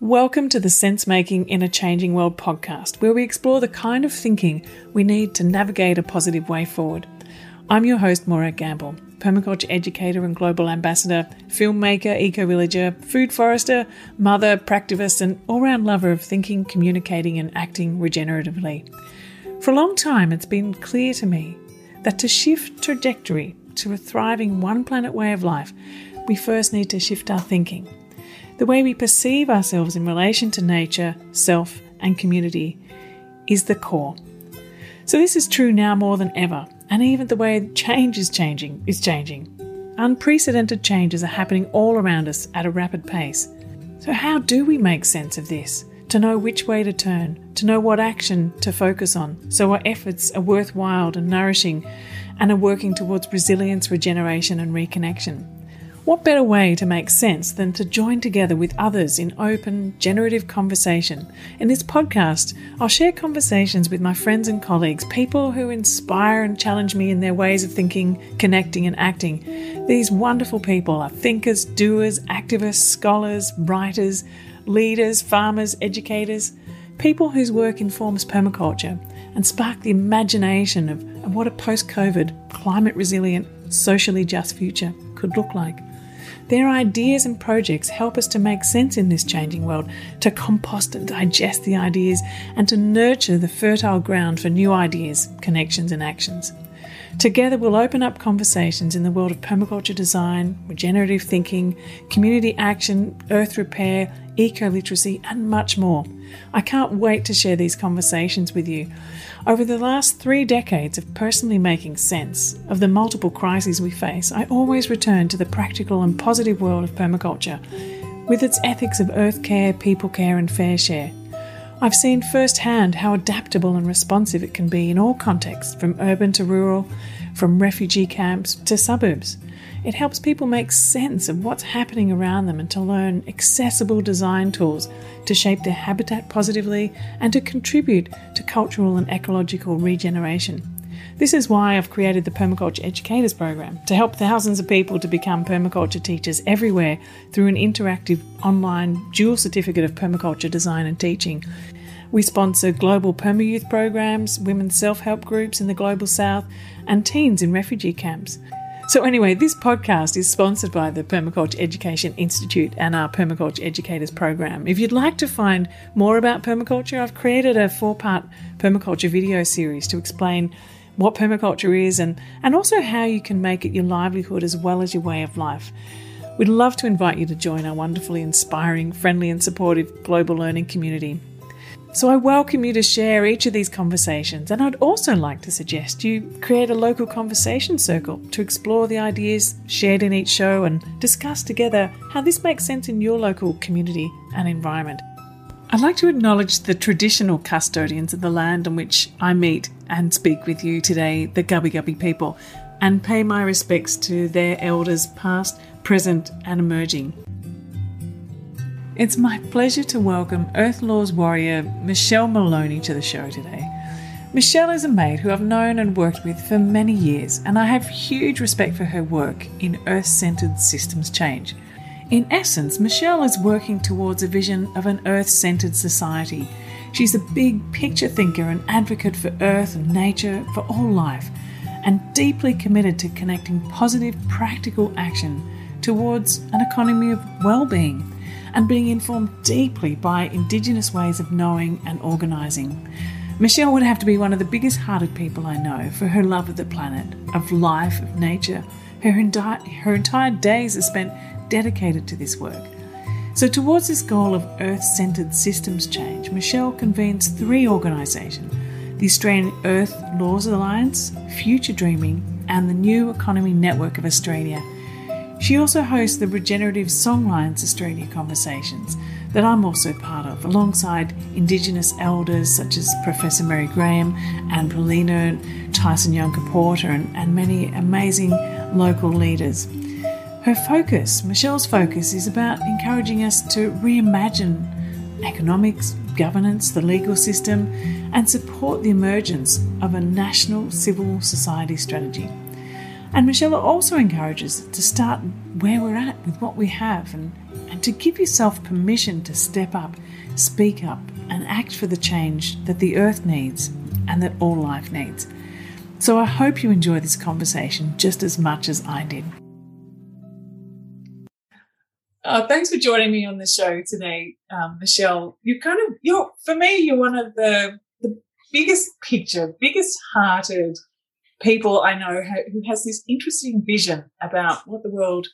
Welcome to the Sense Making in a Changing World podcast, where we explore the kind of thinking we need to navigate a positive way forward. I'm your host, Morag Gamble, permaculture educator and global ambassador, filmmaker, eco villager, food forester, mother, practivist, and all round lover of thinking, communicating, and acting regeneratively. For a long time, it's been clear to me that to shift trajectory to a thriving one planet way of life, we first need to shift our thinking the way we perceive ourselves in relation to nature, self, and community is the core. So, this is true now more than ever, and even the way change is changing is changing. Unprecedented changes are happening all around us at a rapid pace. So, how do we make sense of this? To know which way to turn, to know what action to focus on, so our efforts are worthwhile and nourishing and are working towards resilience, regeneration, and reconnection. What better way to make sense than to join together with others in open, generative conversation? In this podcast, I'll share conversations with my friends and colleagues, people who inspire and challenge me in their ways of thinking, connecting, and acting. These wonderful people are thinkers, doers, activists, scholars, writers, leaders, farmers, educators, people whose work informs permaculture and spark the imagination of, of what a post COVID, climate resilient, socially just future could look like. Their ideas and projects help us to make sense in this changing world, to compost and digest the ideas, and to nurture the fertile ground for new ideas, connections, and actions. Together, we'll open up conversations in the world of permaculture design, regenerative thinking, community action, earth repair, eco literacy, and much more. I can't wait to share these conversations with you. Over the last three decades of personally making sense of the multiple crises we face, I always return to the practical and positive world of permaculture, with its ethics of earth care, people care, and fair share. I've seen firsthand how adaptable and responsive it can be in all contexts, from urban to rural, from refugee camps to suburbs. It helps people make sense of what's happening around them and to learn accessible design tools to shape their habitat positively and to contribute to cultural and ecological regeneration. This is why I've created the Permaculture Educators Program to help thousands of people to become permaculture teachers everywhere through an interactive online dual certificate of permaculture design and teaching. We sponsor global perma-youth programs, women's self-help groups in the global south, and teens in refugee camps. So, anyway, this podcast is sponsored by the Permaculture Education Institute and our Permaculture Educators program. If you'd like to find more about permaculture, I've created a four part permaculture video series to explain what permaculture is and, and also how you can make it your livelihood as well as your way of life. We'd love to invite you to join our wonderfully inspiring, friendly, and supportive global learning community. So I welcome you to share each of these conversations, and I'd also like to suggest you create a local conversation circle to explore the ideas shared in each show and discuss together how this makes sense in your local community and environment. I'd like to acknowledge the traditional custodians of the land on which I meet and speak with you today, the Gubbi Gubbi people, and pay my respects to their elders past, present, and emerging. It's my pleasure to welcome Earth Laws warrior Michelle Maloney to the show today. Michelle is a mate who I've known and worked with for many years, and I have huge respect for her work in earth centered systems change. In essence, Michelle is working towards a vision of an earth centered society. She's a big picture thinker and advocate for earth and nature, for all life, and deeply committed to connecting positive, practical action towards an economy of well being and being informed deeply by Indigenous ways of knowing and organising. Michelle would have to be one of the biggest hearted people I know for her love of the planet, of life, of nature. Her, enti- her entire days are spent dedicated to this work. So, towards this goal of earth centered systems change, Michelle convenes three organisations the Australian Earth Laws Alliance, Future Dreaming, and the New Economy Network of Australia she also hosts the Regenerative Songlines Australia conversations that I'm also part of, alongside Indigenous elders such as Professor Mary Graham, Anne Poelina, Tyson Yunkaporta, Porter, and, and many amazing local leaders. Her focus, Michelle's focus, is about encouraging us to reimagine economics, governance, the legal system, and support the emergence of a national civil society strategy. And Michelle also encourages to start where we're at with what we have and, and to give yourself permission to step up, speak up, and act for the change that the earth needs and that all life needs. So I hope you enjoy this conversation just as much as I did. Uh, thanks for joining me on the show today, um, Michelle. You kind of, you're for me, you're one of the the biggest picture, biggest hearted people I know who has this interesting vision about what the world,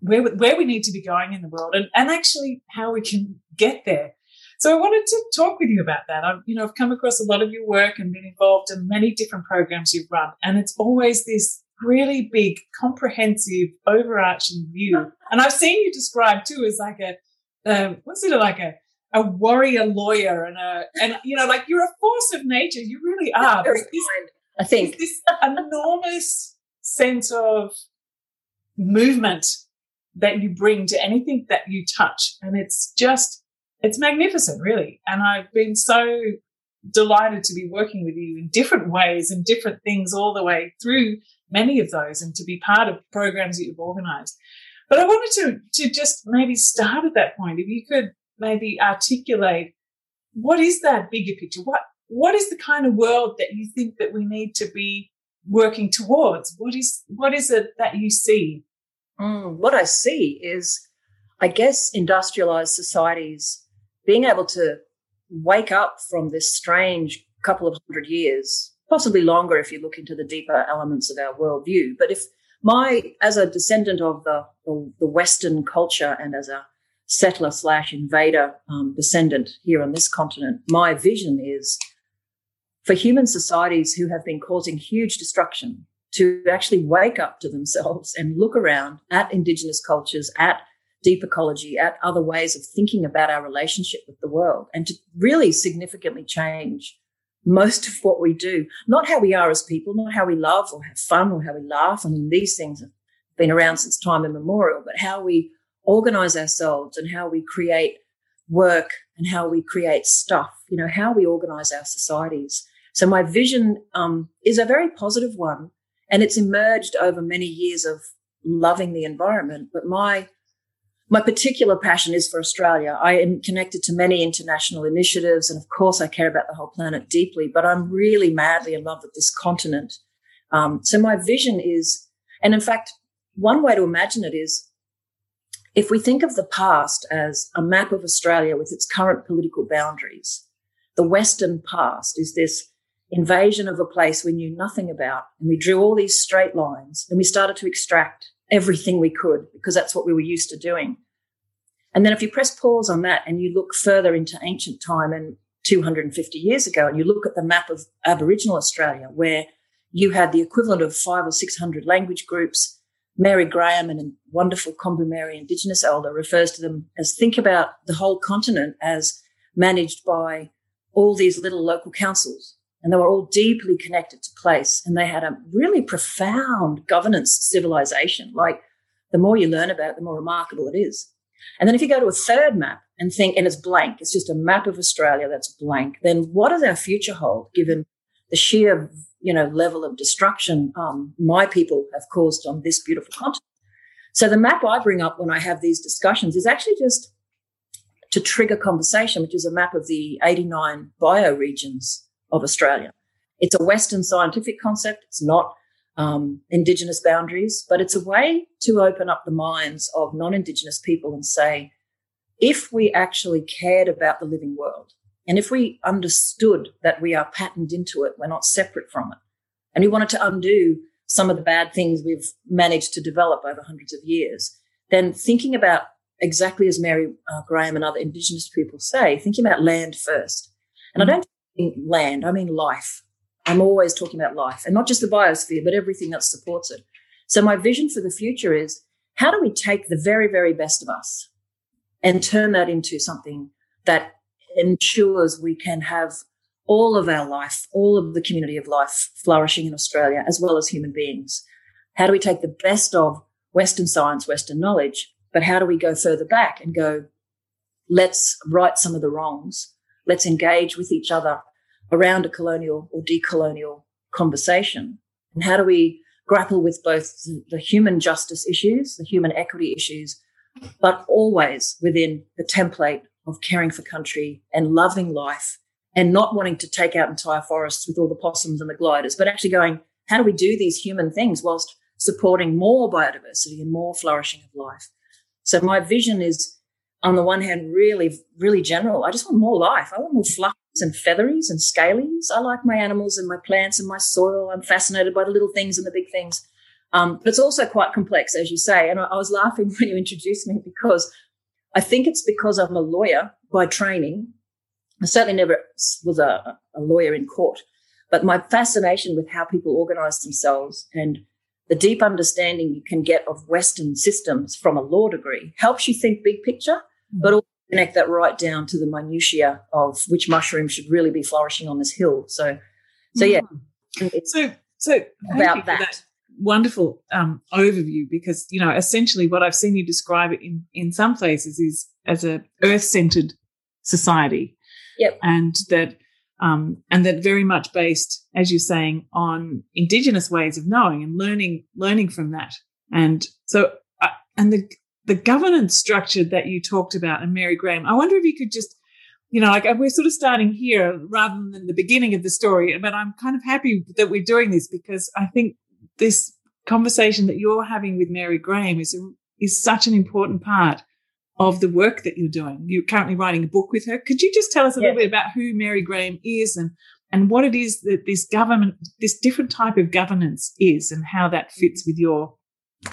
where where we need to be going in the world, and and actually how we can get there. So I wanted to talk with you about that. I've, you know, I've come across a lot of your work and been involved in many different programs you've run, and it's always this really big, comprehensive, overarching view. And I've seen you described too as like a, um, what's it like a, a warrior lawyer and a, and you know, like you're a force of nature. You really are. Very this, I think this enormous sense of movement that you bring to anything that you touch, and it's just, it's magnificent, really. And I've been so delighted to be working with you in different ways and different things all the way through many of those and to be part of programs that you've organized. But I wanted to, to just maybe start at that point. If you could maybe articulate what is that bigger picture? What, what is the kind of world that you think that we need to be working towards? What is, what is it that you see? Mm, what I see is, I guess, industrialized societies being able to wake up from this strange couple of hundred years possibly longer if you look into the deeper elements of our worldview. But if my, as a descendant of the, the, the Western culture and as a settler slash invader um, descendant here on this continent, my vision is for human societies who have been causing huge destruction to actually wake up to themselves and look around at indigenous cultures, at deep ecology, at other ways of thinking about our relationship with the world, and to really significantly change most of what we do, not how we are as people, not how we love or have fun or how we laugh. I mean, these things have been around since time immemorial, but how we organize ourselves and how we create work and how we create stuff, you know, how we organize our societies. So my vision um, is a very positive one and it's emerged over many years of loving the environment. But my my particular passion is for Australia. I am connected to many international initiatives, and of course, I care about the whole planet deeply, but I'm really madly in love with this continent. Um, so, my vision is, and in fact, one way to imagine it is if we think of the past as a map of Australia with its current political boundaries, the Western past is this invasion of a place we knew nothing about. And we drew all these straight lines and we started to extract everything we could because that's what we were used to doing. And then if you press pause on that and you look further into ancient time and 250 years ago, and you look at the map of Aboriginal Australia, where you had the equivalent of five or 600 language groups, Mary Graham, and a wonderful Kombumerri Indigenous elder, refers to them as think about the whole continent as managed by all these little local councils. And they were all deeply connected to place. And they had a really profound governance civilization. Like the more you learn about it, the more remarkable it is. And then if you go to a third map and think, and it's blank, it's just a map of Australia that's blank, then what does our future hold given the sheer, you know, level of destruction um, my people have caused on this beautiful continent? So the map I bring up when I have these discussions is actually just to trigger conversation, which is a map of the 89 bioregions of Australia. It's a Western scientific concept. It's not um, Indigenous boundaries, but it's a way to open up the minds of non Indigenous people and say, if we actually cared about the living world, and if we understood that we are patterned into it, we're not separate from it, and we wanted to undo some of the bad things we've managed to develop over hundreds of years, then thinking about exactly as Mary uh, Graham and other Indigenous people say, thinking about land first. And I don't mean land, I mean life. I'm always talking about life and not just the biosphere, but everything that supports it. So my vision for the future is how do we take the very, very best of us and turn that into something that ensures we can have all of our life, all of the community of life flourishing in Australia, as well as human beings? How do we take the best of Western science, Western knowledge, but how do we go further back and go, let's right some of the wrongs, let's engage with each other around a colonial or decolonial conversation? And how do we grapple with both the human justice issues, the human equity issues, but always within the template of caring for country and loving life and not wanting to take out entire forests with all the possums and the gliders, but actually going, how do we do these human things whilst supporting more biodiversity and more flourishing of life? So my vision is, on the one hand, really, really general. I just want more life. I want more fluffies and featheries and scalies. I like my animals and my plants and my soil. I'm fascinated by the little things and the big things. Um, but it's also quite complex, as you say. And I, I was laughing when you introduced me because I think it's because I'm a lawyer by training. I certainly never was a, a lawyer in court, but my fascination with how people organize themselves and the deep understanding you can get of Western systems from a law degree helps you think big picture. But also connect that right down to the minutiae of which mushroom should really be flourishing on this hill. So, so yeah. Mm-hmm. So, so about that. that wonderful um, overview because you know essentially what I've seen you describe it in in some places is as a earth centered society. Yep. And that um, and that very much based, as you're saying, on indigenous ways of knowing and learning learning from that. And so uh, and the the governance structure that you talked about and Mary Graham, I wonder if you could just you know, like we're sort of starting here rather than the beginning of the story, but I'm kind of happy that we're doing this because I think this conversation that you're having with Mary Graham is, a, is such an important part of the work that you're doing. You're currently writing a book with her. Could you just tell us a little bit about who Mary Graham is and, and what it is that this government, this different type of governance is and how that fits with your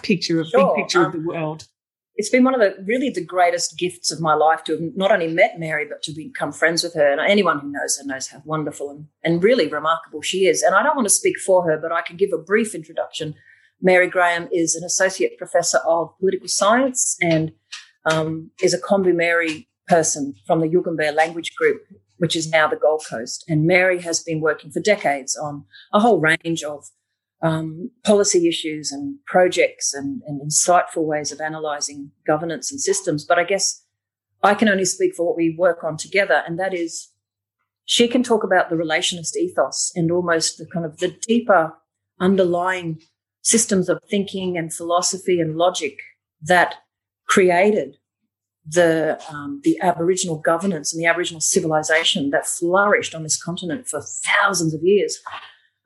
picture of sure. big picture um, of the world? It's been one of the really the greatest gifts of my life to have not only met Mary, but to become friends with her. And anyone who knows her knows how wonderful and, and really remarkable she is. And I don't want to speak for her, but I can give a brief introduction Mary Graham is an associate professor of political science and um, is a Kombumerri person from the Yugambeh language group, which is now the Gold Coast. And Mary has been working for decades on a whole range of um, policy issues and projects and, and insightful ways of analysing governance and systems. But I guess I can only speak for what we work on together, and that is she can talk about the relationist ethos and almost the kind of the deeper underlying systems of thinking and philosophy and logic that created the um, the Aboriginal governance and the Aboriginal civilization that flourished on this continent for thousands of years.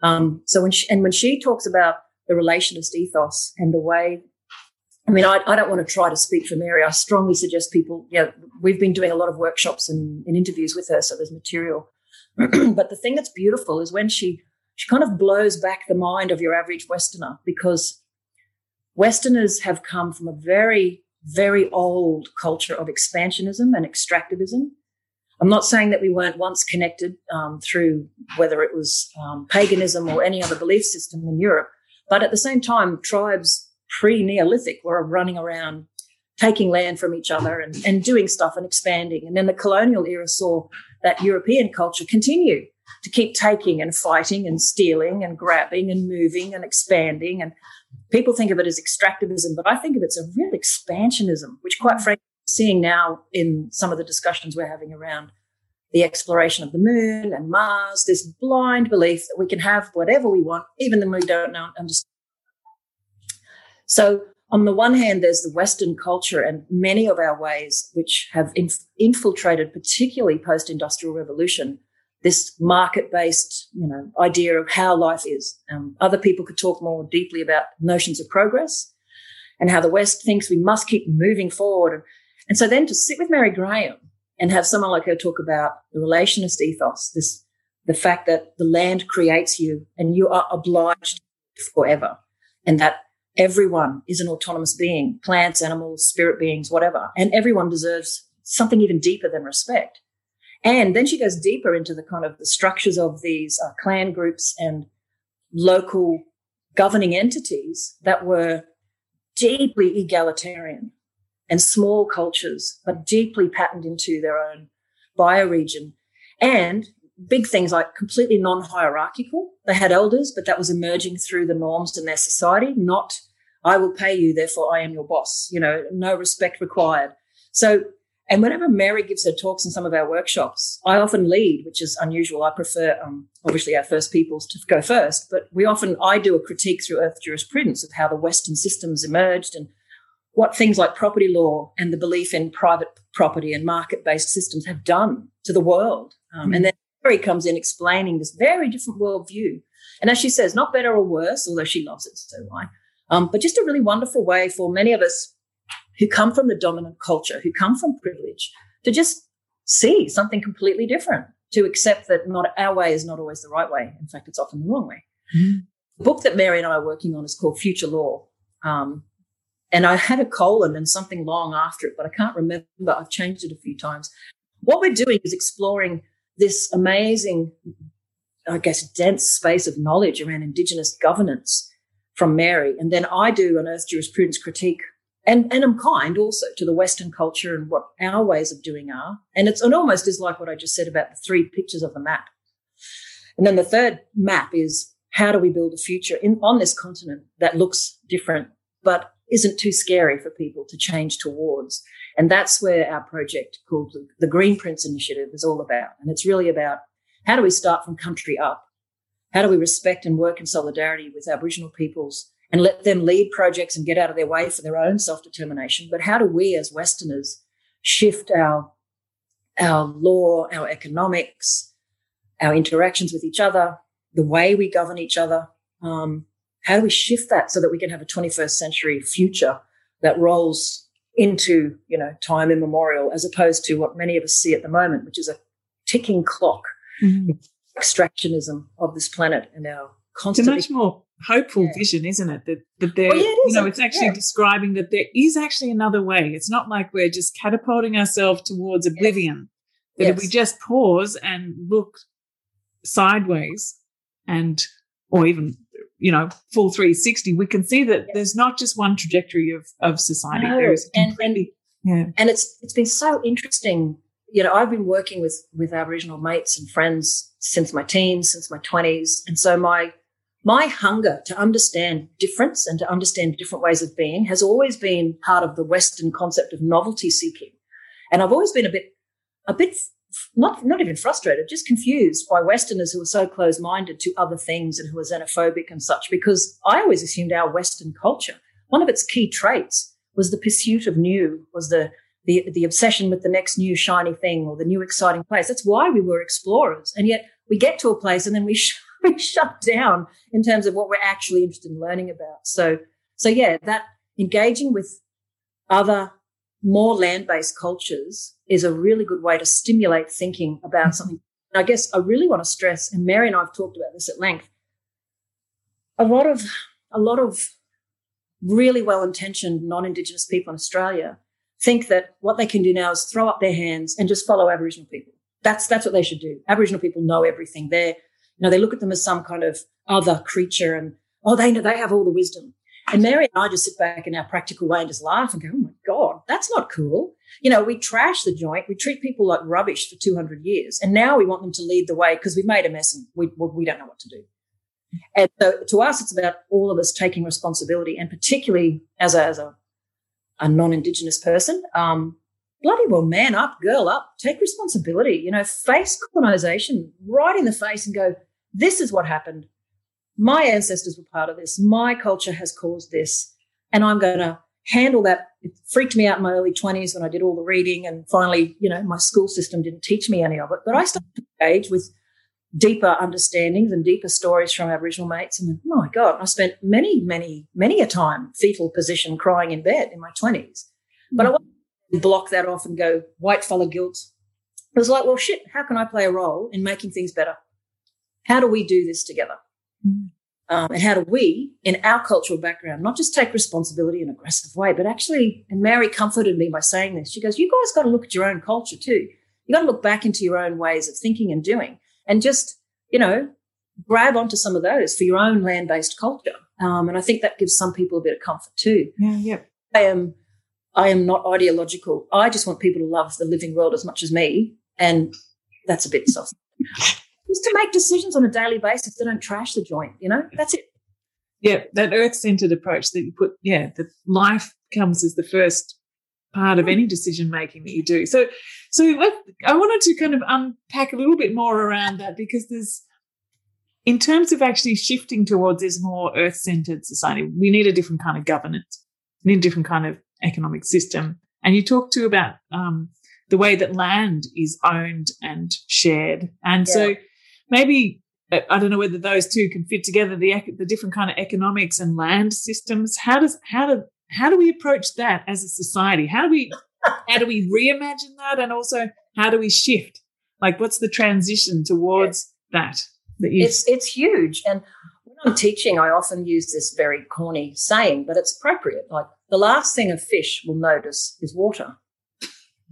Um, so when she, and when she talks about the relationist ethos and the way, I mean, I, I, don't want to try to speak for Mary. I strongly suggest people. yeah, we've been doing a lot of workshops and, and interviews with her, so there's material. but the thing that's beautiful is when she she kind of blows back the mind of your average Westerner because Westerners have come from a very, very old culture of expansionism and extractivism. I'm not saying that we weren't once connected um, through whether it was um, paganism or any other belief system in Europe, but at the same time, tribes pre Neolithic were running around taking land from each other and, and doing stuff and expanding. And then the colonial era saw that European culture continue to keep taking and fighting and stealing and grabbing and moving and expanding. And people think of it as extractivism, but I think of it as a real expansionism, which quite frankly, seeing now in some of the discussions we're having around the exploration of the moon and Mars, this blind belief that we can have whatever we want, even when we don't know, understand. So, on the one hand, there's the Western culture and many of our ways which have inf- infiltrated, particularly post industrial revolution, this market-based, you know, idea of how life is. Um, other people could talk more deeply about notions of progress and how the West thinks we must keep moving forward. And, so then to sit with Mary Graham and have someone like her talk about the relationist ethos, this the fact that the land creates you and you are obliged forever, and that everyone is an autonomous being, plants, animals, spirit beings, whatever, and everyone deserves something even deeper than respect. And then she goes deeper into the kind of the structures of these uh, clan groups and local governing entities that were deeply egalitarian and small cultures, but deeply patterned into their own bioregion. And big things like completely non hierarchical. They had elders, but that was emerging through the norms in their society, not I will pay you, therefore I am your boss, you know, no respect required. So and whenever Mary gives her talks in some of our workshops, I often lead, which is unusual. I prefer, um, obviously, our first peoples to go first, but we often, I do a critique through Earth jurisprudence of how the Western systems emerged and what things like property law and the belief in private property and market based systems have done to the world. Um, mm. And then Mary comes in explaining this very different worldview. And as she says, not better or worse, although she loves it, so why? Um, but just a really wonderful way for many of us who come from the dominant culture, who come from privilege, to just see something completely different, to accept that not our way is not always the right way. In fact, it's often the wrong way. Mm-hmm. The book that Mary and I are working on is called Future Law. Um, and I had a colon and something long after it, but I can't remember. I've changed it a few times. What we're doing is exploring this amazing, I guess, dense space of knowledge around Indigenous governance from Mary. And then I do an Earth jurisprudence critique and, and I'm kind also to the Western culture and what our ways of doing are. And it's it almost is like what I just said about the three pictures of the map. And then the third map is how do we build a future in, on this continent that looks different, but isn't too scary for people to change towards. And that's where our project called the Green Prince Initiative is all about. And it's really about how do we start from country up? How do we respect and work in solidarity with Aboriginal peoples and let them lead projects and get out of their way for their own self determination. But how do we as Westerners shift our, our law, our economics, our interactions with each other, the way we govern each other? Um, how do we shift that so that we can have a 21st century future that rolls into, you know, time immemorial as opposed to what many of us see at the moment, which is a ticking clock, mm-hmm. extractionism of this planet and our constant. It's a much more hopeful yeah. vision, isn't it? That that there, well, yeah, you know, it's actually yeah. describing that there is actually another way. It's not like we're just catapulting ourselves towards oblivion. That yes. if we just pause and look sideways and or even you know full 360 we can see that yes. there's not just one trajectory of of society no. there is completely and, and, yeah. and it's it's been so interesting you know i've been working with with aboriginal mates and friends since my teens since my 20s and so my my hunger to understand difference and to understand different ways of being has always been part of the Western concept of novelty seeking. And I've always been a bit, a bit, not, not even frustrated, just confused by Westerners who are so close minded to other things and who are xenophobic and such, because I always assumed our Western culture, one of its key traits was the pursuit of new, was the, the, the obsession with the next new shiny thing or the new exciting place. That's why we were explorers. And yet we get to a place and then we, we shut down in terms of what we're actually interested in learning about. So, so yeah, that engaging with other more land-based cultures is a really good way to stimulate thinking about mm-hmm. something. And I guess I really want to stress, and Mary and I have talked about this at length. A lot of a lot of really well-intentioned non-Indigenous people in Australia think that what they can do now is throw up their hands and just follow Aboriginal people. That's that's what they should do. Aboriginal people know everything. They're you know, they look at them as some kind of other creature and, oh, they know they have all the wisdom. And Mary and I just sit back in our practical way and just laugh and go, oh my God, that's not cool. You know, we trash the joint. We treat people like rubbish for 200 years. And now we want them to lead the way because we've made a mess and we, we don't know what to do. And so to us, it's about all of us taking responsibility and particularly as a, as a, a non-Indigenous person, um, bloody well man up, girl up, take responsibility, you know, face colonization right in the face and go, this is what happened. My ancestors were part of this. My culture has caused this. And I'm going to handle that. It freaked me out in my early 20s when I did all the reading. And finally, you know, my school system didn't teach me any of it. But I started to engage with deeper understandings and deeper stories from Aboriginal mates. And went, oh my God, I spent many, many, many a time fetal position crying in bed in my 20s. But I mm. wasn't block that off and go white fella guilt. It was like, well, shit, how can I play a role in making things better? How do we do this together? Mm. Um, and how do we, in our cultural background, not just take responsibility in an aggressive way, but actually, and Mary comforted me by saying this. She goes, You guys got to look at your own culture too. You got to look back into your own ways of thinking and doing and just, you know, grab onto some of those for your own land based culture. Um, and I think that gives some people a bit of comfort too. Yeah, yeah. I am I am not ideological. I just want people to love the living world as much as me. And that's a bit soft. Just to make decisions on a daily basis that don't trash the joint, you know? That's it. Yeah, that earth centered approach that you put, yeah, that life comes as the first part of any decision making that you do. So, so I wanted to kind of unpack a little bit more around that because there's, in terms of actually shifting towards this more earth centered society, we need a different kind of governance, we need a different kind of economic system. And you talk too about um, the way that land is owned and shared. And yeah. so maybe uh, I don't know whether those two can fit together the the different kind of economics and land systems. How does how do how do we approach that as a society? How do we how do we reimagine that, and also how do we shift? Like, what's the transition towards that? That you- it's it's huge, and when I'm teaching, I often use this very corny saying, but it's appropriate. Like the last thing a fish will notice is water,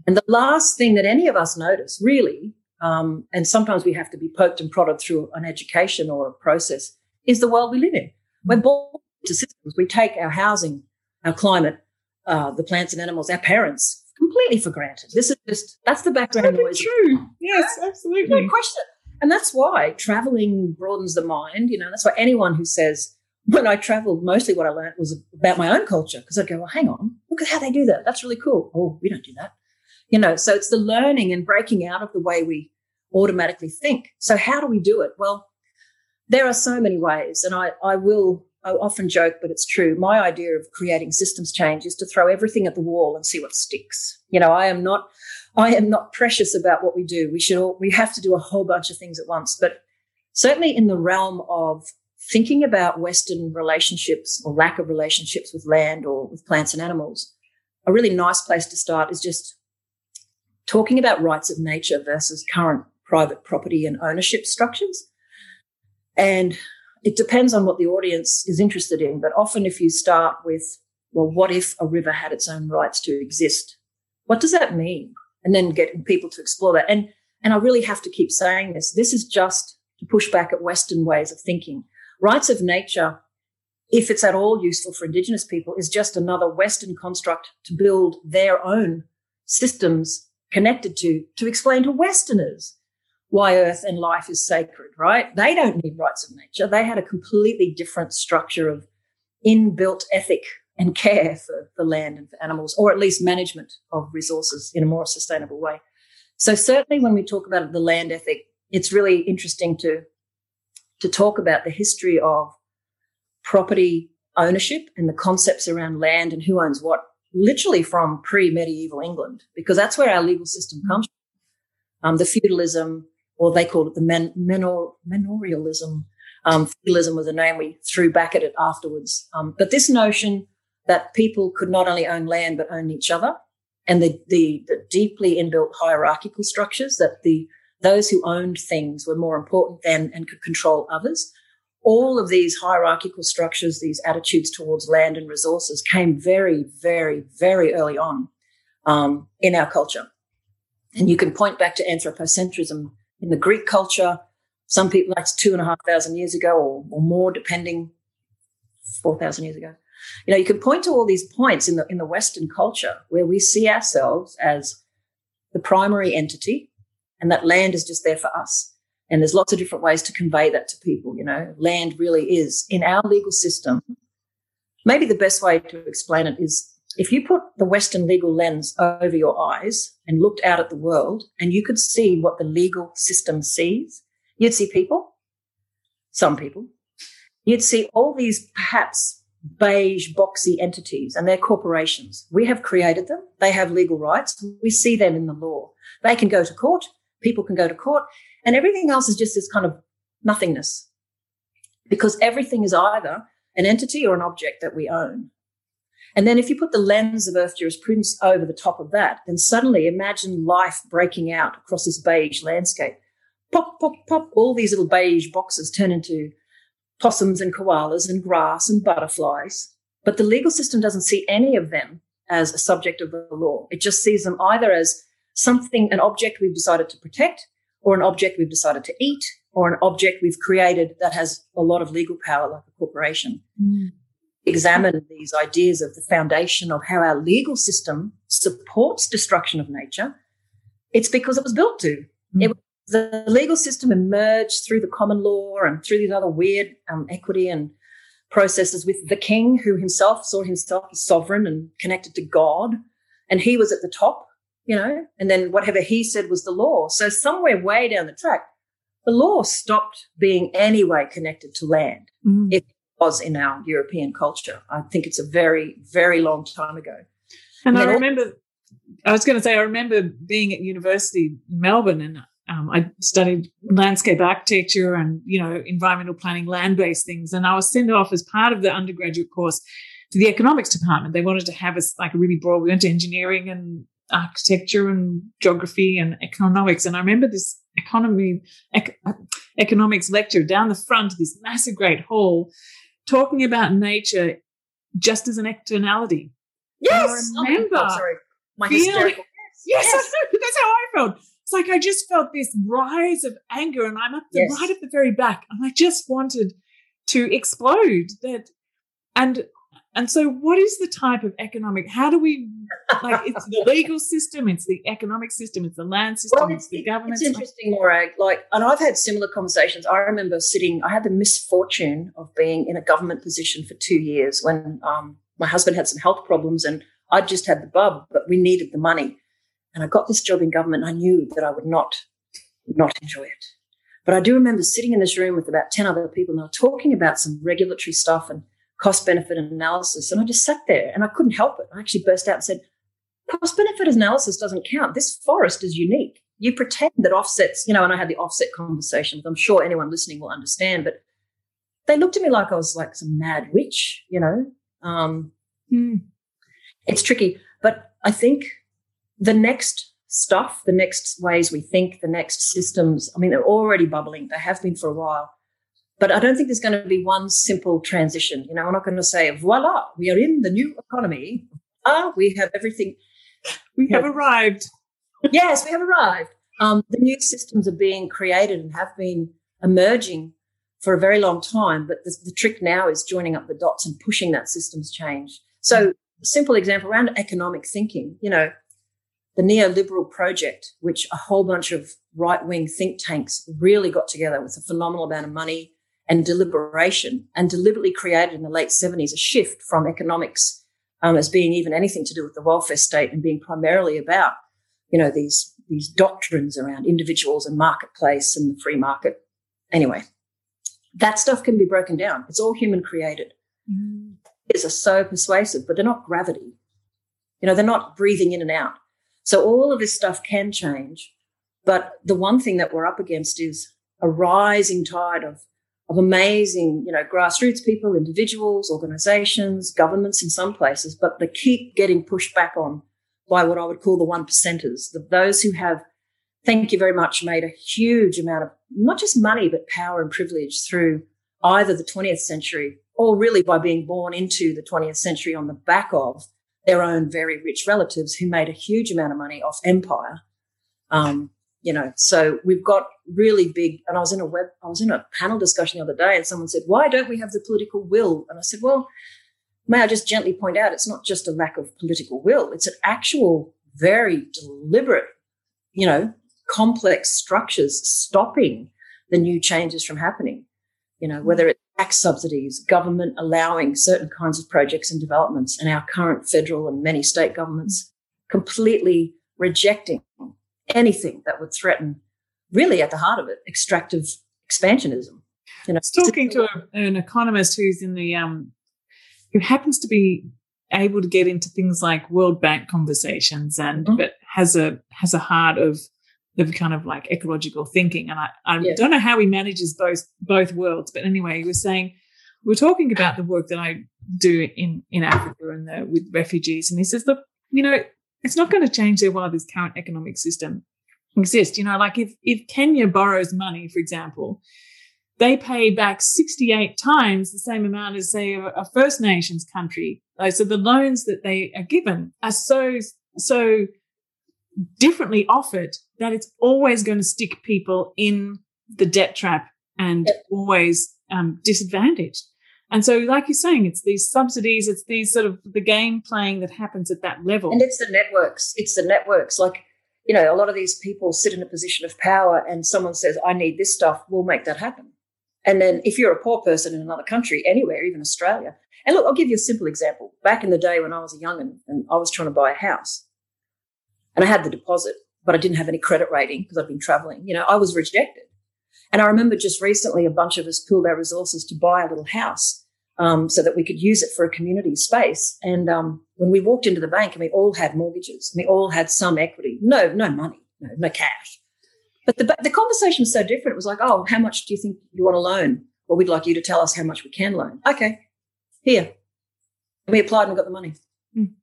and the last thing that any of us notice, really, um, and sometimes we have to be poked and prodded through an education or a process, is the world we live in. We're born into systems. We take our housing, our climate, uh, the plants and animals, our parents completely for granted. This is just, that's the background noise. Absolutely true. Yes, absolutely. No question. And that's why traveling broadens the mind. You know, that's why anyone who says, when I traveled, mostly what I learned was about my own culture. Because I'd go, well, hang on, look at how they do that. That's really cool. Oh, we don't do that. You know, so it's the learning and breaking out of the way we automatically think. So how do we do it? Well, there are so many ways. And I, I will I often joke, but it's true. My idea of creating systems change is to throw everything at the wall and see what sticks. You know, I am not, I am not precious about what we do. We should all, we have to do a whole bunch of things at once. But certainly in the realm of thinking about Western relationships or lack of relationships with land or with plants and animals, a really nice place to start is just talking about rights of nature versus current private property and ownership structures. And it depends on what the audience is interested in. But often, if you start with, well, what if a river had its own rights to exist? What does that mean? And then getting people to explore that. And, and I really have to keep saying this. This is just to push back at Western ways of thinking. Rights of nature, if it's at all useful for Indigenous people, is just another Western construct to build their own systems connected to, to explain to Westerners why earth and life is sacred, right? They don't need rights of nature. They had a completely different structure of inbuilt ethic and care for, the land and for animals, or at least management of resources in a more sustainable way. So certainly when we talk about the land ethic, it's really interesting to, to talk about the history of property ownership and the concepts around land and who owns what, literally from pre-medieval England, because that's where our legal system comes from. Um, the feudalism, or they called it the men, menor, manorialism. Um, feudalism was a name we threw back at it afterwards. Um, but this notion that people could not only own land but own each other, and the, the, the deeply inbuilt hierarchical structures that the those who owned things were more important than and could control others. All of these hierarchical structures, these attitudes towards land and resources, came very, very, very early on um, in our culture. And you can point back to anthropocentrism in the Greek culture. Some people, that's two and a half thousand years ago or, or more, depending, 4,000 years ago. You know, you can point to all these points in the, in the Western culture where we see ourselves as the primary entity and that land is just there for us. And there's lots of different ways to convey that to people. You know, land really is in our legal system. Maybe the best way to explain it is if you put the Western legal lens over your eyes and looked out at the world and you could see what the legal system sees, you'd see people, some people. You'd see all these perhaps beige, boxy entities and they're corporations. We have created them. They have legal rights. We see them in the law. They can go to court. People can go to court and everything else is just this kind of nothingness because everything is either an entity or an object that we own. And then if you put the lens of Earth jurisprudence over the top of that, then suddenly imagine life breaking out across this beige landscape. Pop, pop, pop, all these little beige boxes turn into possums and koalas and grass and butterflies. But the legal system doesn't see any of them as a subject of the law. It just sees them either as something, an object we've decided to protect, or an object we've decided to eat, or an object we've created that has a lot of legal power, like a corporation. Mm examine these ideas of the foundation of how our legal system supports destruction of nature, it's because it was built to. Mm. It, the legal system emerged through the common law and through these other weird um, equity and processes with the king, who himself saw himself as sovereign and connected to God. And he was at the top, you know, and then whatever he said was the law. So somewhere way down the track, the law stopped being anyway connected to land. Mm. It was in our European culture. I think it's a very, very long time ago. And, and I remember, I was going to say, I remember being at university in Melbourne and um, I studied landscape architecture and, you know, environmental planning, land based things. And I was sent off as part of the undergraduate course to the economics department. They wanted to have us like a really broad, we went to engineering and architecture and geography and economics. And I remember this economy, ec- economics lecture down the front of this massive great hall talking about nature just as an externality. Yes. Oh I remember. Oh, sorry. My hysterical. Yes, yes. that's how I felt. It's like I just felt this rise of anger, and I'm up the, yes. right at the very back, and I just wanted to explode. That, and and so, what is the type of economic? How do we like? It's the legal system, it's the economic system, it's the land system, well, it's, the government. It's interesting, Morag. Like, and I've had similar conversations. I remember sitting. I had the misfortune of being in a government position for two years when um, my husband had some health problems, and I'd just had the bub, but we needed the money. And I got this job in government. I knew that I would not not enjoy it. But I do remember sitting in this room with about 10 other people and they were talking about some regulatory stuff and cost benefit analysis. And I just sat there and I couldn't help it. I actually burst out and said, cost benefit analysis doesn't count. This forest is unique. You pretend that offsets, you know, and I had the offset conversation, I'm sure anyone listening will understand, but they looked at me like I was like some mad witch, you know. Um, mm. It's tricky. But I think the next stuff, the next ways we think, the next systems, I mean, they're already bubbling. They have been for a while. But I don't think there's going to be one simple transition. You know, I'm not going to say, voila, we are in the new economy. Ah, we have everything. We have arrived. yes, we have arrived. Um, the new systems are being created and have been emerging for a very long time. But the, the trick now is joining up the dots and pushing that systems change. So, simple example around economic thinking, you know, the neoliberal project, which a whole bunch of right wing think tanks really got together with a phenomenal amount of money and deliberation and deliberately created in the late 70s a shift from economics um, as being even anything to do with the welfare state and being primarily about, you know, these, these doctrines around individuals and marketplace and the free market. Anyway, that stuff can be broken down. It's all human created. Mm. Is are so persuasive, but they're not gravity. You know, they're not breathing in and out. So all of this stuff can change. But the one thing that we're up against is a rising tide of of amazing, you know, grassroots people, individuals, organizations, governments in some places, but they keep getting pushed back on by what I would call the one percenters, the, those who have, thank you very much, made a huge amount of not just money, but power and privilege through either the 20th century or really by being born into the 20th century on the back of their own very rich relatives who made a huge amount of money off empire. Um, you know, so we've got really big. And I was in a web, I was in a panel discussion the other day, and someone said, "Why don't we have the political will?" And I said, "Well, may I just gently point out, it's not just a lack of political will; it's an actual, very deliberate, you know, complex structures stopping the new changes from happening. You know, whether it's tax subsidies, government allowing certain kinds of projects and developments, and our current federal and many state governments completely rejecting anything that would threaten, really at the heart of it, extractive expansionism. You know, I was talking to a, an economist who's in the um, who happens to be able to get into things like World Bank conversations and mm-hmm. but has a has a heart of of kind of like ecological thinking. And I, I yeah. don't know how he manages both both worlds, but anyway, he was saying we are talking about the work that I do in in Africa and the, with refugees, and he says, look, you know, it's not going to change there while this current economic system exists. You know, like if, if Kenya borrows money, for example, they pay back 68 times the same amount as, say, a, First Nations country. so the loans that they are given are so, so differently offered that it's always going to stick people in the debt trap and always um, disadvantaged. And so, like you're saying, it's these subsidies, it's these sort of the game playing that happens at that level. And it's the networks. It's the networks. Like, you know, a lot of these people sit in a position of power and someone says, I need this stuff, we'll make that happen. And then if you're a poor person in another country, anywhere, even Australia, and look, I'll give you a simple example. Back in the day when I was a young and, and I was trying to buy a house and I had the deposit, but I didn't have any credit rating because I'd been traveling, you know, I was rejected. And I remember just recently a bunch of us pooled our resources to buy a little house um, so that we could use it for a community space. And um, when we walked into the bank and we all had mortgages, and we all had some equity, no, no money, no, no cash. But the, the conversation was so different. It was like, oh, how much do you think you want to loan? Well, we'd like you to tell us how much we can loan. Okay, here. And we applied and we got the money. Mm.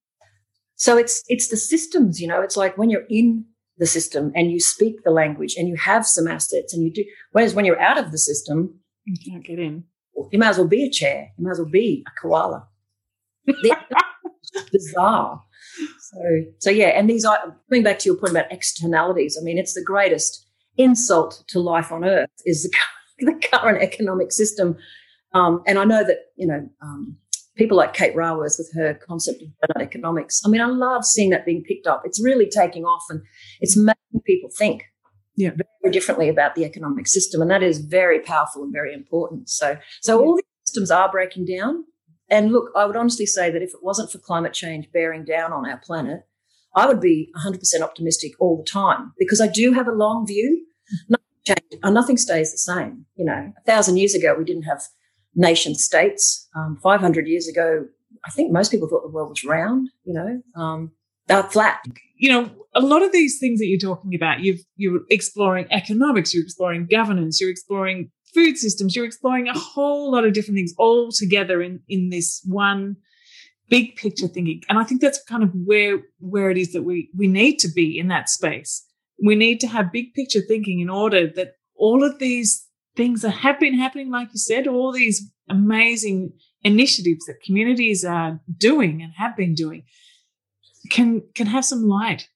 So it's it's the systems, you know. It's like when you're in the system and you speak the language and you have some assets and you do. Whereas when you're out of the system, you can't get in. You might as well be a chair. You might as well be a koala. bizarre. So, so yeah, and these are coming back to your point about externalities. I mean, it's the greatest insult to life on earth is the, the current economic system. Um, and I know that you know um, people like Kate Raworth with her concept of economics. I mean, I love seeing that being picked up. It's really taking off, and it's making people think yeah. very differently about the economic system, and that is very powerful and very important. So, so all these systems are breaking down. And look, I would honestly say that if it wasn't for climate change bearing down on our planet, I would be 100% optimistic all the time because I do have a long view. Nothing, change, uh, nothing stays the same. You know, a thousand years ago, we didn't have nation states. Um, 500 years ago, I think most people thought the world was round, you know, um, uh, flat. You know, a lot of these things that you're talking about, you've, you're exploring economics, you're exploring governance, you're exploring food systems, you're exploring a whole lot of different things all together in, in this one big picture thinking. And I think that's kind of where, where it is that we, we need to be in that space. We need to have big picture thinking in order that all of these things that have been happening, like you said, all these amazing initiatives that communities are doing and have been doing can, can have some light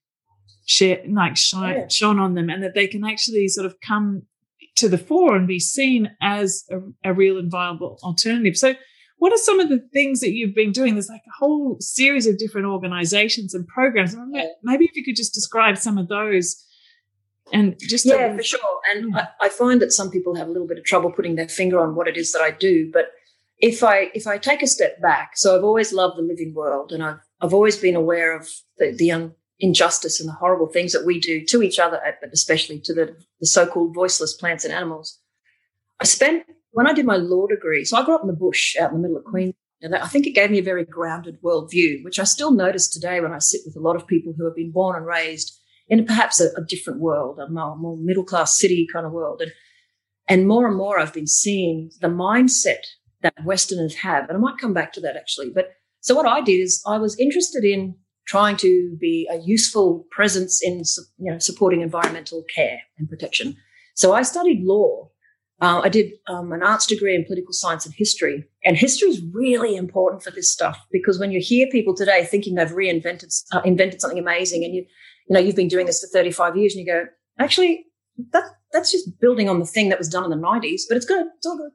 share, like shine, yeah. shone on them and that they can actually sort of come to the fore and be seen as a, a real and viable alternative. So, what are some of the things that you've been doing? There's like a whole series of different organizations and programs. Maybe if you could just describe some of those and just yeah, for sure. And hmm. I, I, find that some people have a little bit of trouble putting their finger on what it is that I do. But if I if I take a step back, so I've always loved the living world, and I've I've always been aware of the, the un, injustice and the horrible things that we do to each other, but especially to the, the so-called voiceless plants and animals. I spent when I did my law degree. So I grew up in the bush out in the middle of hmm. Queensland. And I think it gave me a very grounded worldview, which I still notice today when I sit with a lot of people who have been born and raised in perhaps a, a different world, a more, more middle class city kind of world. And, and more and more, I've been seeing the mindset that Westerners have. And I might come back to that actually. But so what I did is I was interested in trying to be a useful presence in you know, supporting environmental care and protection. So I studied law. Uh, I did um, an arts degree in political science and history. And history is really important for this stuff because when you hear people today thinking they've reinvented uh, invented something amazing, and you you know you've been doing this for 35 years, and you go, actually, that that's just building on the thing that was done in the 90s, but it's good. It's all good.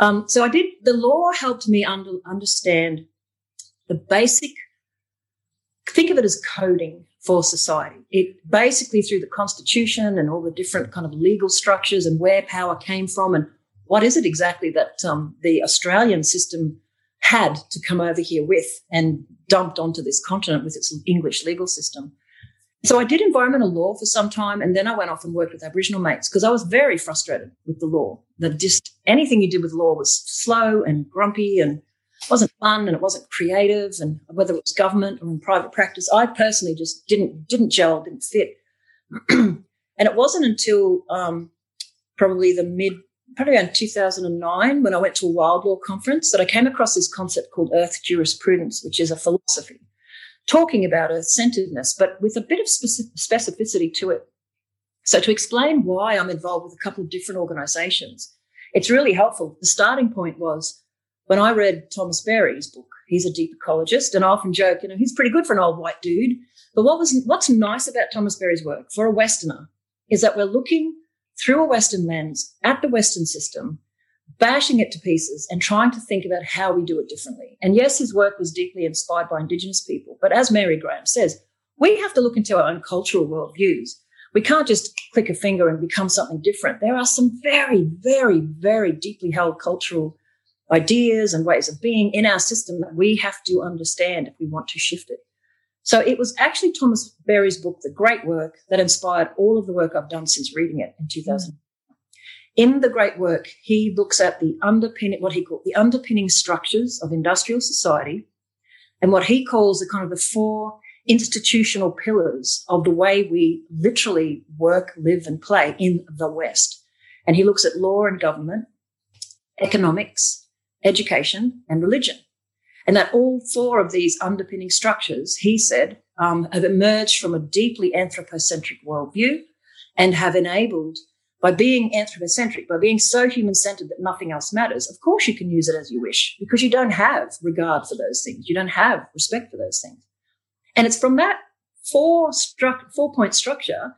Um, so I did. The law helped me under, understand the basic think of it as coding for society. It basically through the constitution and all the different kind of legal structures and where power came from and what is it exactly that um, the Australian system had to come over here with and dumped onto this continent with its English legal system. So I did environmental law for some time, and then I went off and worked with Aboriginal mates because I was very frustrated with the law. That just anything you did with law was slow and grumpy and wasn't fun and it wasn't creative and whether it was government or in private practice i personally just didn't didn't gel didn't fit and it wasn't until um, probably the mid probably around 2009 when i went to a wild law conference that i came across this concept called earth jurisprudence which is a philosophy talking about earth centeredness but with a bit of specificity to it so to explain why i'm involved with a couple of different organizations it's really helpful the starting point was when I read Thomas Berry's book, he's a deep ecologist, and I often joke, you know, he's pretty good for an old white dude. But what was what's nice about Thomas Berry's work for a Westerner is that we're looking through a Western lens at the Western system, bashing it to pieces and trying to think about how we do it differently. And yes, his work was deeply inspired by Indigenous people, but as Mary Graham says, we have to look into our own cultural worldviews. We can't just click a finger and become something different. There are some very, very, very deeply held cultural ideas and ways of being in our system that we have to understand if we want to shift it. So it was actually Thomas Berry's book, The Great Work, that inspired all of the work I've done since reading it in 2000. In the great work, he looks at the underpinning, what he called the underpinning structures of industrial society and what he calls the kind of the four institutional pillars of the way we literally work, live, and play in the West. And he looks at law and government, economics, education, and religion. And that all four of these underpinning structures, he said, um, have emerged from a deeply anthropocentric worldview and have enabled by being anthropocentric, by being so human centered that nothing else matters, of course you can use it as you wish because you don't have regard for those things. You don't have respect for those things. And it's from that four, stru- four point structure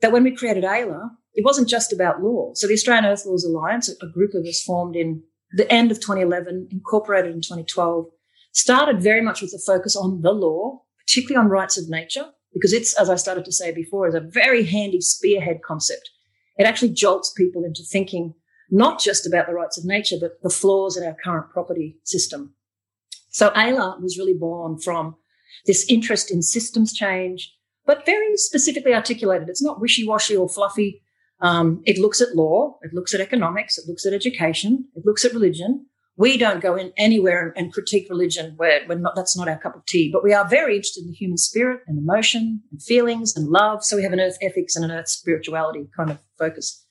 that when we created AELA, it wasn't just about law. So the Australian Earth Laws Alliance, a group of us formed in the end of 2011, incorporated in 2012, started very much with a focus on the law, particularly on rights of nature, because it's, as I started to say before, is a very handy spearhead concept it actually jolts people into thinking not just about the rights of nature, but the flaws in our current property system. So AELA was really born from this interest in systems change, but very specifically articulated. It's not wishy-washy or fluffy. Um, it looks at law, it looks at economics, it looks at education, it looks at religion, we don't go in anywhere and, critique religion where we're not, that's not our cup of tea, but we are very interested in the human spirit and emotion and feelings and love. So we have an earth ethics and an earth spirituality kind of focus.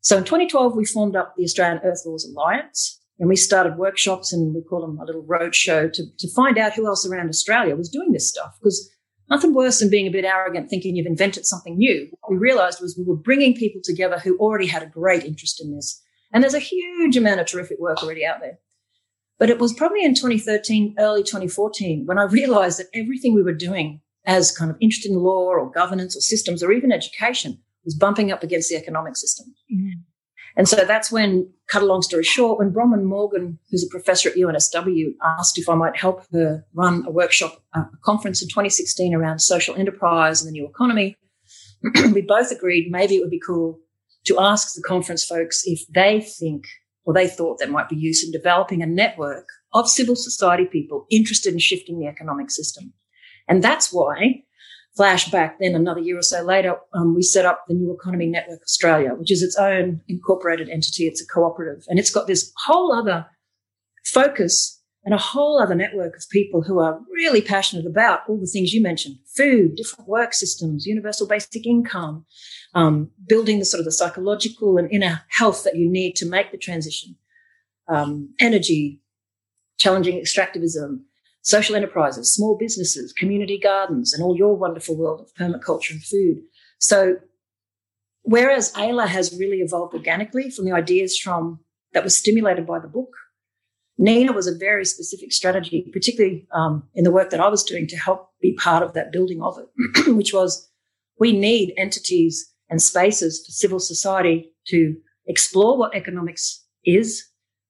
So in 2012, we formed up the Australian Earth Laws Alliance and we started workshops and we call them a little roadshow to, to find out who else around Australia was doing this stuff because nothing worse than being a bit arrogant thinking you've invented something new. What we realized was we were bringing people together who already had a great interest in this and there's a huge amount of terrific work already out there. But it was probably in 2013, early 2014, when I realized that everything we were doing as kind of interested in law or governance or systems or even education was bumping up against the economic system. Mm-hmm. And so that's when, cut a long story short, when Bronwyn Morgan, who's a professor at UNSW, asked if I might help her run a workshop, a conference in 2016 around social enterprise and the new economy, we both agreed maybe it would be cool to ask the conference folks if they think or they thought there might be use in developing a network of civil society people interested in shifting the economic system. And that's why, flashback then another year or so later, um, we set up the New Economy Network Australia, which is its own incorporated entity. It's a cooperative and it's got this whole other focus and a whole other network of people who are really passionate about all the things you mentioned food, different work systems, universal basic income, um, building the sort of the psychological and inner health that you need to make the transition, um, energy, challenging extractivism, social enterprises, small businesses, community gardens, and all your wonderful world of permaculture and food. So, whereas AELA has really evolved organically from the ideas from that was stimulated by the book NENA was a very specific strategy, particularly um, in the work that I was doing to help be part of that building of it, which was we need entities and spaces for civil society to explore what economics is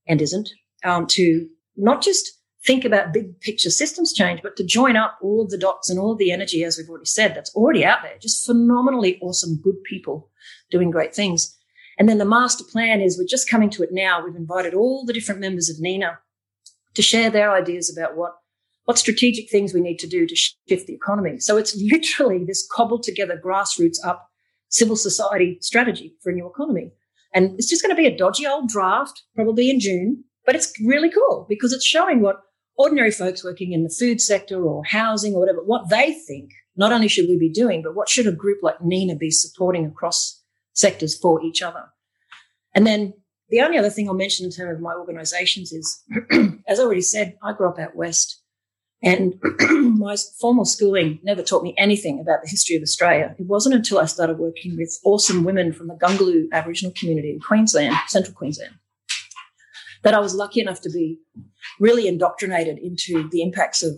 and isn't, um, to not just think about big picture systems change, but to join up all of the dots and all of the energy, as we've already said, that's already out there. Just phenomenally awesome, good people doing great things. And then the master plan is we're just coming to it now. We've invited all the different members of NENA to share their ideas about what, what strategic things we need to do to shift the economy. So it's literally this cobbled together grassroots up civil society strategy for a new economy. And it's just going to be a dodgy old draft, probably in June, but it's really cool because it's showing what ordinary folks working in the food sector or housing or whatever, what they think not only should we be doing, but what should a group like NENA be supporting across sectors for each other. And then the only other thing I'll mention in terms of my organizations is, as I already said, I grew up out west. And my formal schooling never taught me anything about the history of Australia. It wasn't until I started working with awesome women from the Gungaloo Aboriginal community in Queensland, central Queensland, that I was lucky enough to be really indoctrinated into the impacts of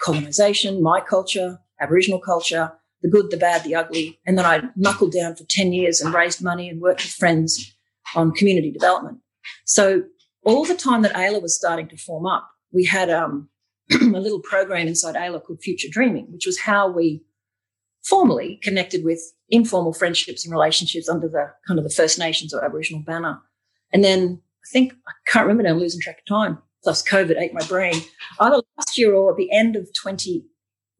colonization, my culture, Aboriginal culture, the good, the bad, the ugly. And then I knuckled down for 10 years and raised money and worked with friends on community development. So all the time that AELA was starting to form up, we had um, a little program inside AELA called Future Dreaming, which was how we formally connected with informal friendships and relationships under the kind of the First Nations or Aboriginal banner. And then I think, I can't remember now, I'm losing track of time. Plus COVID ate my brain. Either last year or at the end of 20,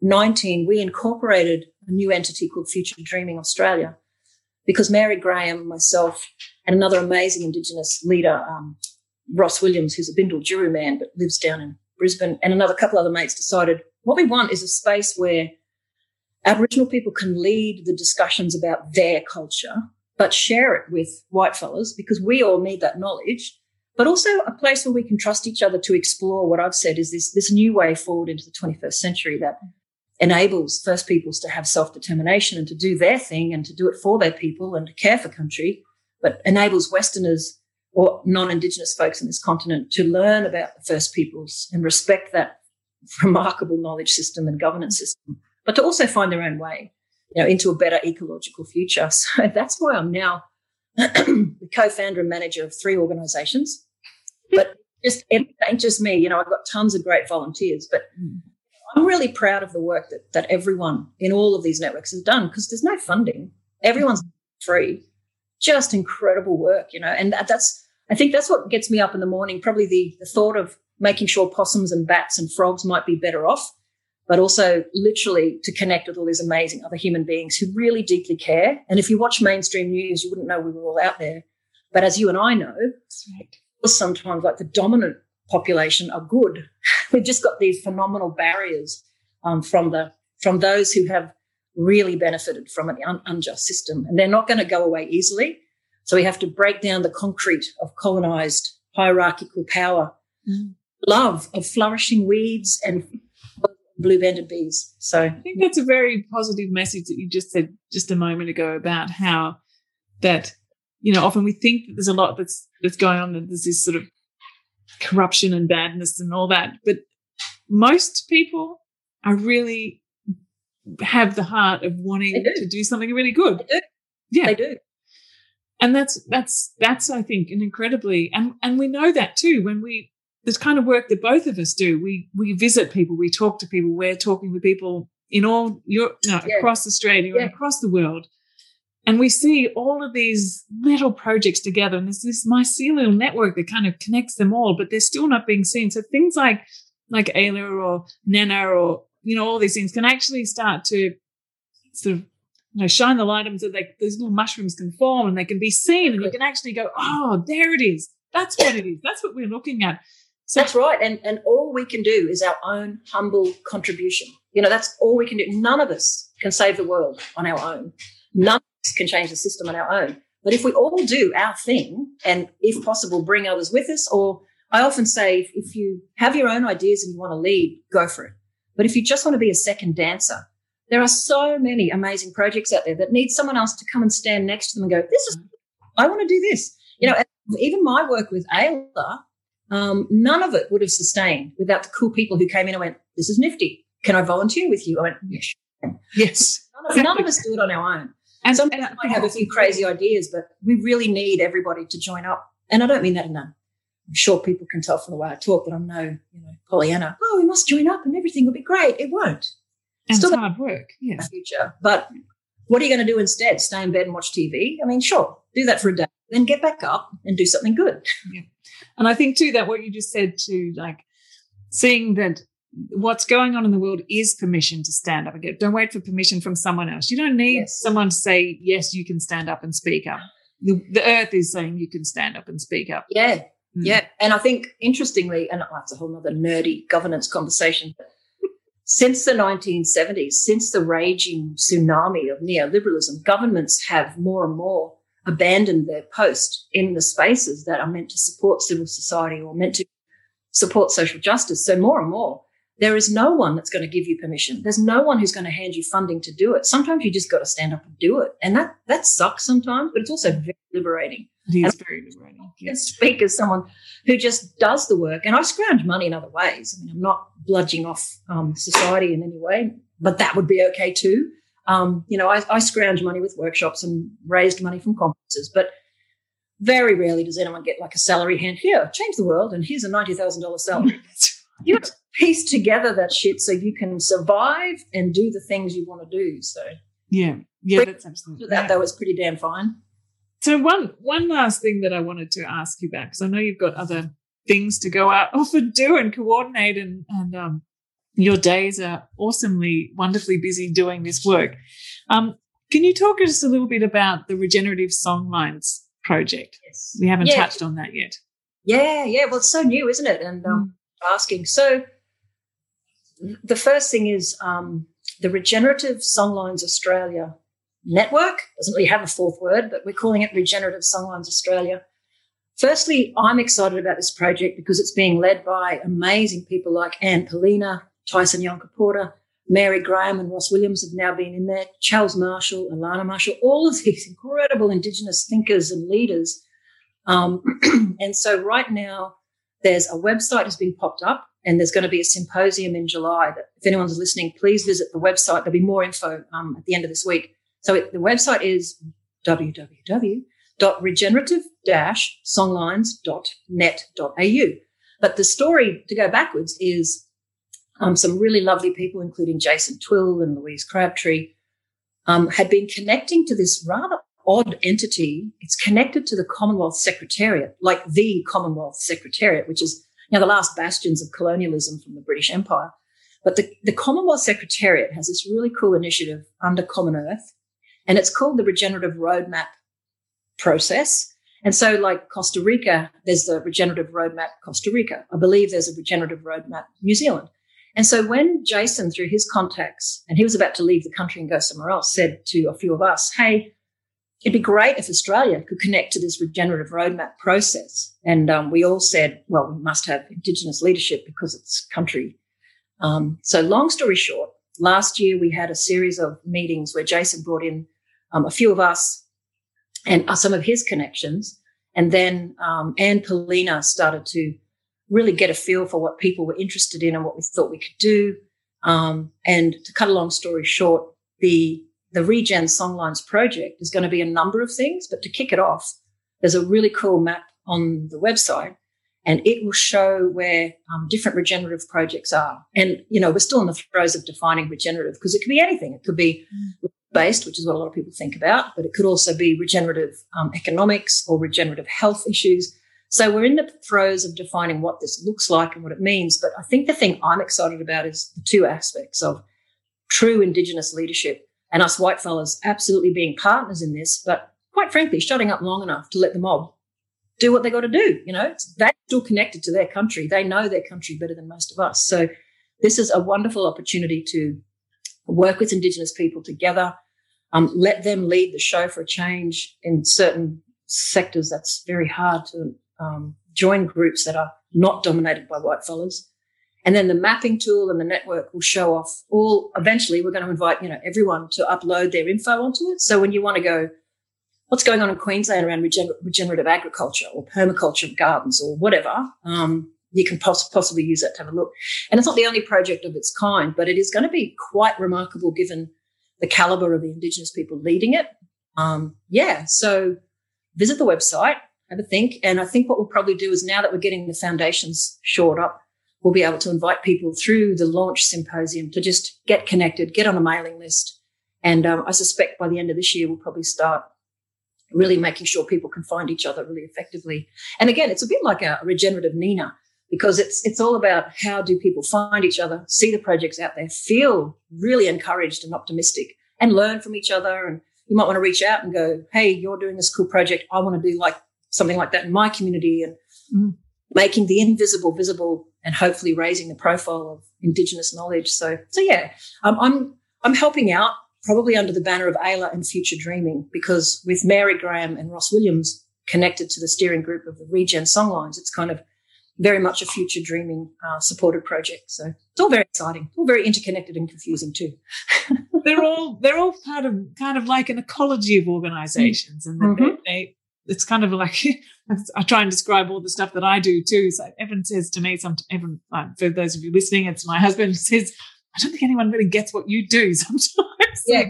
19, we incorporated a new entity called Future Dreaming Australia because Mary Graham, myself, and another amazing Indigenous leader, um, Ross Williams, who's a Bindal Juru man but lives down in Brisbane, and another couple other mates decided what we want is a space where Aboriginal people can lead the discussions about their culture, but share it with white fellas because we all need that knowledge. But also a place where we can trust each other to explore what I've said is this, this new way forward into the 21st century that enables First Peoples to have self determination and to do their thing and to do it for their people and to care for country, but enables Westerners or non Indigenous folks in this continent to learn about the First Peoples and respect that remarkable knowledge system and governance system, but to also find their own way, you know, into a better ecological future. So that's why I'm now the co-founder and manager of three organizations. But just it ain't just me, you know, I've got tons of great volunteers, but mm. I'm really proud of the work that that everyone in all of these networks has done because there's no funding. Everyone's free. Just incredible work, you know, and that's I think that's what gets me up in the morning. Probably the, the thought of making sure possums and bats and frogs might be better off, but also literally to connect with all these amazing other human beings who really deeply care. And if you watch mainstream news, you wouldn't know we were all out there. But as you and I know, right. sometimes like the dominant population are good. We've just got these phenomenal barriers um, from the from those who have really benefited from an un- unjust system, and they're not going to go away easily. So we have to break down the concrete of colonized hierarchical power mm love of flourishing weeds and blue-banded bees. So I think that's a very positive message that you just said just a moment ago about how that you know often we think that there's a lot that's that's going on and there's this sort of corruption and badness and all that, but most people are really have the heart of wanting to do something really good. They do. Yeah, they do. And that's that's that's I think an incredibly and and we know that too when we this kind of work that both of us do. We we visit people, we talk to people, we're talking with people in all Europe, you know, yeah. across Australia yeah. and across the world. And we see all of these little projects together, and there's this mycelial network that kind of connects them all, but they're still not being seen. So things like like AELA or NENA or you know all these things can actually start to sort of you know shine the light on so that those little mushrooms can form and they can be seen, and you can actually go, oh, there it is. That's what it is. That's what we're looking at. So that's right. And, and all we can do is our own humble contribution. You know, that's all we can do. None of us can save the world on our own. None can change the system on our own. But if we all do our thing and if possible, bring others with us, or I often say, if, if you have your own ideas and you want to lead, go for it. But if you just want to be a second dancer, there are so many amazing projects out there that need someone else to come and stand next to them and go, this is, I want to do this. You know, even my work with AELA, um, none of it would have sustained without the cool people who came in and went, This is nifty. Can I volunteer with you? I went, Yes. Yes. None of, none of us do it on our own. And some people might have a few crazy ideas, but we really need everybody to join up. And I don't mean that in a I'm sure people can tell from the way I talk that I'm no, you know, Pollyanna. Oh, we must join up and everything will be great. It won't. And Still hard work. Yeah. Future. But what are you going to do instead? Stay in bed and watch TV? I mean, sure, do that for a day, then get back up and do something good. Yeah. And I think too that what you just said to like seeing that what's going on in the world is permission to stand up again. Don't wait for permission from someone else. You don't need yes. someone to say, yes, you can stand up and speak up. The, the, earth is saying you can stand up and speak up. Yeah. Mm. Yeah. And I think interestingly, and that's a whole other nerdy governance conversation, since the 1970s, since the raging tsunami of neoliberalism, governments have more and more abandoned their post in the spaces that are meant to support civil society or meant to support social justice. So more and more, there is no one that's going to give you permission. There's no one who's going to hand you funding to do it. Sometimes you just got to stand up and do it. And that, that sucks sometimes, but it's also very liberating. It is very liberating. Yes. Speak as someone who just does the work. And I scrounge money in other ways. I mean, I'm not bludging off um, society in any way, but that would be okay too. Um, you know, I, I scrounge money with workshops and raised money from conferences, but very rarely does anyone get like a salary hand here, change the world, and here's a ninety thousand dollars salary. you have to piece together that shit so you can survive and do the things you want to do. So yeah, yeah, that's absolutely that. That was pretty damn fine. So one one last thing that I wanted to ask you about because I know you've got other things to go out off and do and coordinate and and um, your days are awesomely, wonderfully busy doing this work. Um, can you talk us a little bit about the Regenerative Songlines project? Yes. We haven't yeah. touched on that yet. Yeah, yeah. Well, it's so new, isn't it? And um, asking. So, the first thing is um, the Regenerative Songlines Australia network. Doesn't really have a fourth word, but we're calling it Regenerative Songlines Australia. Firstly, I'm excited about this project because it's being led by amazing people like Anne Poelina, Tyson Yunkaporta, Mary Graham and Ross Williams have now been in there, Charles Marshall, Alana Marshall, all of these incredible Indigenous thinkers and leaders. Um, and so right now, there's a website has been popped up and there's going to be a symposium in July that if anyone's listening, please visit the website. There'll be more info um, at the end of this week. So it, the website is www.regenerative-songlines.net.au. But the story to go backwards is um, some really lovely people, including Jason Twill and Louise Crabtree, um, had been connecting to this rather odd entity. It's connected to the Commonwealth Secretariat, like the Commonwealth Secretariat, which is you know, the last bastions of colonialism from the British Empire. But the, the Commonwealth Secretariat has this really cool initiative under Common Earth, and it's called the Regenerative Roadmap Process. And so, like Costa Rica, there's the Regenerative Roadmap Costa Rica. I believe there's a Regenerative Roadmap New Zealand. And so, when Jason, through his contacts, and he was about to leave the country and go somewhere else, said to a few of us, Hey, it'd be great if Australia could connect to this regenerative roadmap process. And um, we all said, well, we must have Indigenous leadership because it's country. Um, so, long story short, last year we had a series of meetings where Jason brought in um, a few of us and uh, some of his connections. And then um, Anne Poelina started to really get a feel for what people were interested in and what we thought we could do. Um, and to cut a long story short, the the Regen Songlines project is going to be a number of things, but to kick it off, there's a really cool map on the website and it will show where um, different regenerative projects are. And, you know, we're still in the throes of defining regenerative because it could be anything. It could be based, which is what a lot of people think about, but it could also be regenerative um, economics or regenerative health issues. So we're in the throes of defining what this looks like and what it means. But I think the thing I'm excited about is the two aspects of true Indigenous leadership and us white fellas absolutely being partners in this, but quite frankly, shutting up long enough to let the mob do what they got to do. You know, they're still connected to their country. They know their country better than most of us. So this is a wonderful opportunity to work with Indigenous people together, um, let them lead the show for a change in certain sectors. That's very hard to um, join groups that are not dominated by white fellas. And then the mapping tool and the network will show off all, eventually we're going to invite, you know, everyone to upload their info onto it. So when you want to go, what's going on in Queensland around regener- regenerative agriculture or permaculture gardens or whatever, um, you can poss- possibly use that to have a look. And it's not the only project of its kind, but it is going to be quite remarkable given the caliber of the Indigenous people leading it. Um, yeah, so visit the website, have a think. And I think what we'll probably do is now that we're getting the foundations shored up, we'll be able to invite people through the launch symposium to just get connected, get on a mailing list. And um, I suspect by the end of this year, we'll probably start really making sure people can find each other really effectively. And again, it's a bit like a regenerative NENA because it's it's all about how do people find each other, see the projects out there, feel really encouraged and optimistic, and learn from each other. And you might want to reach out and go, "Hey, you're doing this cool project. I want to do like something like that in my community." And mm making the invisible visible and hopefully raising the profile of Indigenous knowledge. So, so yeah, um, I'm I'm helping out probably under the banner of AELA and Future Dreaming because with Mary Graham and Ross Williams connected to the steering group of the Regen Songlines, it's kind of very much a future dreaming uh, supported project. So it's all very exciting, all very interconnected and confusing too. they're all they're all part of kind of like an ecology of organizations, and mm-hmm. they it's kind of like I try and describe all the stuff that I do too. So Evan says to me, some Evan, uh, for those of you listening, it's my husband says, I don't think anyone really gets what you do sometimes. Yeah.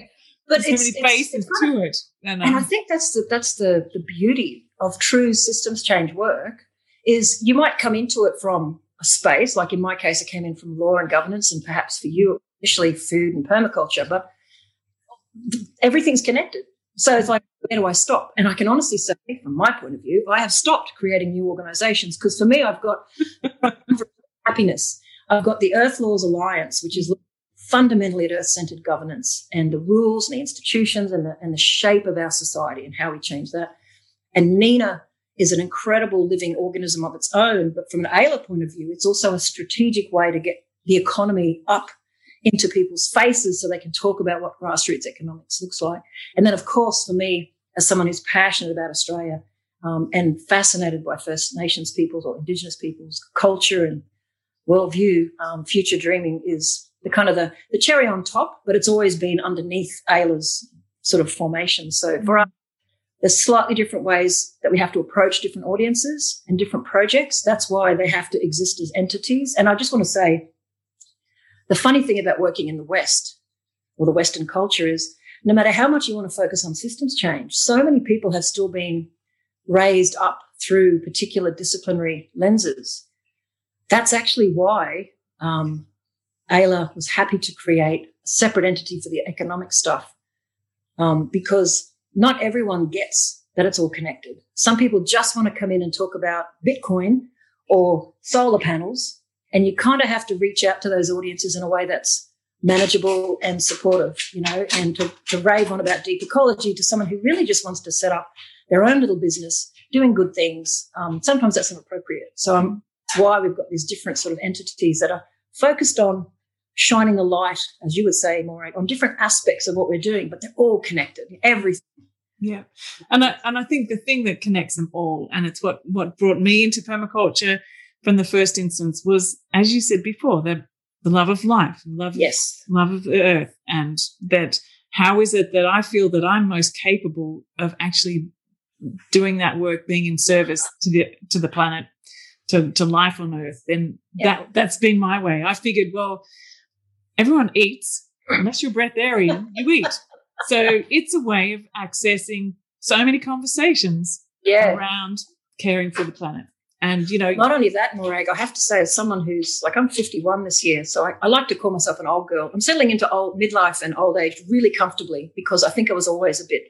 But it's, so many faces to it. And, um, and I think that's the, that's the, the beauty of true systems change work is you might come into it from a space, like in my case, I came in from law and governance and perhaps for you, initially food and permaculture, but everything's connected. So it's like, where do I stop? And I can honestly say, from my point of view, I have stopped creating new organizations because for me, I've got happiness. I've got the Earth Laws Alliance, which is fundamentally at Earth centered governance and the rules and the institutions and the, and the shape of our society and how we change that. And NENA is an incredible living organism of its own. But from an AELA point of view, it's also a strategic way to get the economy up into people's faces so they can talk about what grassroots economics looks like. And then, of course, for me, as someone who's passionate about Australia um, and fascinated by First Nations peoples or Indigenous peoples' culture and worldview, um, future dreaming is the kind of the, the cherry on top, but it's always been underneath AELA's sort of formation. So for us, there's slightly different ways that we have to approach different audiences and different projects. That's why they have to exist as entities. And I just want to say the funny thing about working in the West or the Western culture is no matter how much you want to focus on systems change, so many people have still been raised up through particular disciplinary lenses. That's actually why um, AELA was happy to create a separate entity for the economic stuff um, because not everyone gets that it's all connected. Some people just want to come in and talk about Bitcoin or solar panels, and you kind of have to reach out to those audiences in a way that's manageable and supportive, you know, and to, to rave on about deep ecology to someone who really just wants to set up their own little business, doing good things. Um, sometimes that's inappropriate. So um, why we've got these different sort of entities that are focused on shining a light, as you would say, more on different aspects of what we're doing, but they're all connected. Everything. Yeah, and I, and I think the thing that connects them all, and it's what what brought me into permaculture from the first instance, was as you said before, the the love of life, love yes, love of the earth, and that how is it that I feel that I'm most capable of actually doing that work, being in service to the to the planet, to to life on Earth, and yeah. that that's been my way. I figured, well, everyone eats unless you're breatharian, you eat. So it's a way of accessing so many conversations yeah. around caring for the planet. And you know, not only that, Morag, I have to say, as someone who's like I'm 51 this year, so I, I, like to call myself an old girl. I'm settling into old midlife and old age really comfortably because I think I was always a bit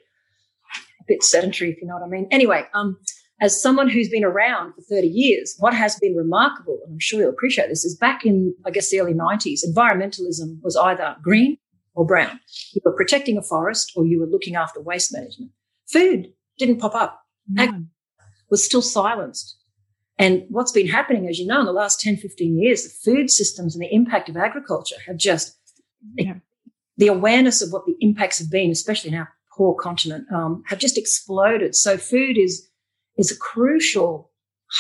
a bit sedentary, if you know what I mean. Anyway, um, as someone who's been around for 30 years, what has been remarkable, and I'm sure you'll appreciate this, is back in, I guess, the early 90s, environmentalism was either green or brown. You were protecting a forest or you were looking after waste management. Food didn't pop up, no. was still silenced. And what's been happening, as you know, in the last 10, 15 years, the food systems and the impact of agriculture have just, yeah. the awareness of what the impacts have been, especially in our poor continent, um, have just exploded. So food is is a crucial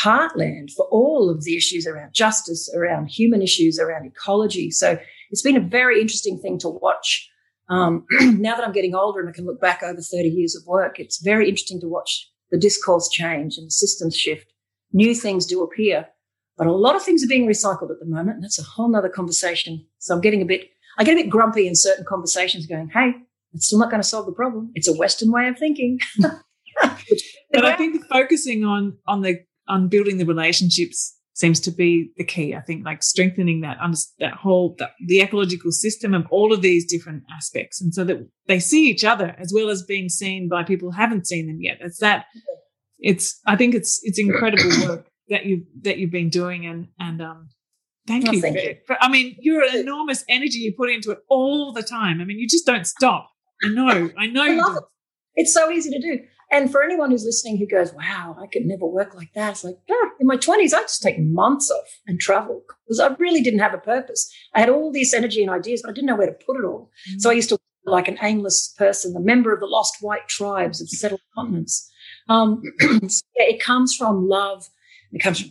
heartland for all of the issues around justice, around human issues, around ecology. So it's been a very interesting thing to watch. Um, now that I'm getting older and I can look back over 30 years of work, it's very interesting to watch the discourse change and the systems shift. New things do appear, but a lot of things are being recycled at the moment. And that's a whole nother conversation. So I'm getting a bit, I get a bit grumpy in certain conversations going, Hey, it's still not going to solve the problem. It's a Western way of thinking. but I think focusing on on the on building the relationships seems to be the key. I think like strengthening that that whole that, the ecological system of all of these different aspects, and so that they see each other as well as being seen by people who haven't seen them yet. It's that. It's. I think it's it's incredible work that you that you've been doing, and and um, thank oh, you. Thank for, you. For, I mean, you're an enormous energy you put into it all the time. I mean, you just don't stop. I know. I know I you do. It. It's so easy to do. And for anyone who's listening who goes, wow, I could never work like that. It's like, ah, in my 20s, I just take months off and travel because I really didn't have a purpose. I had all this energy and ideas, but I didn't know where to put it all. Mm-hmm. So I used to like an aimless person, a member of the lost white tribes of settled continents. Um, it comes from love. It comes from,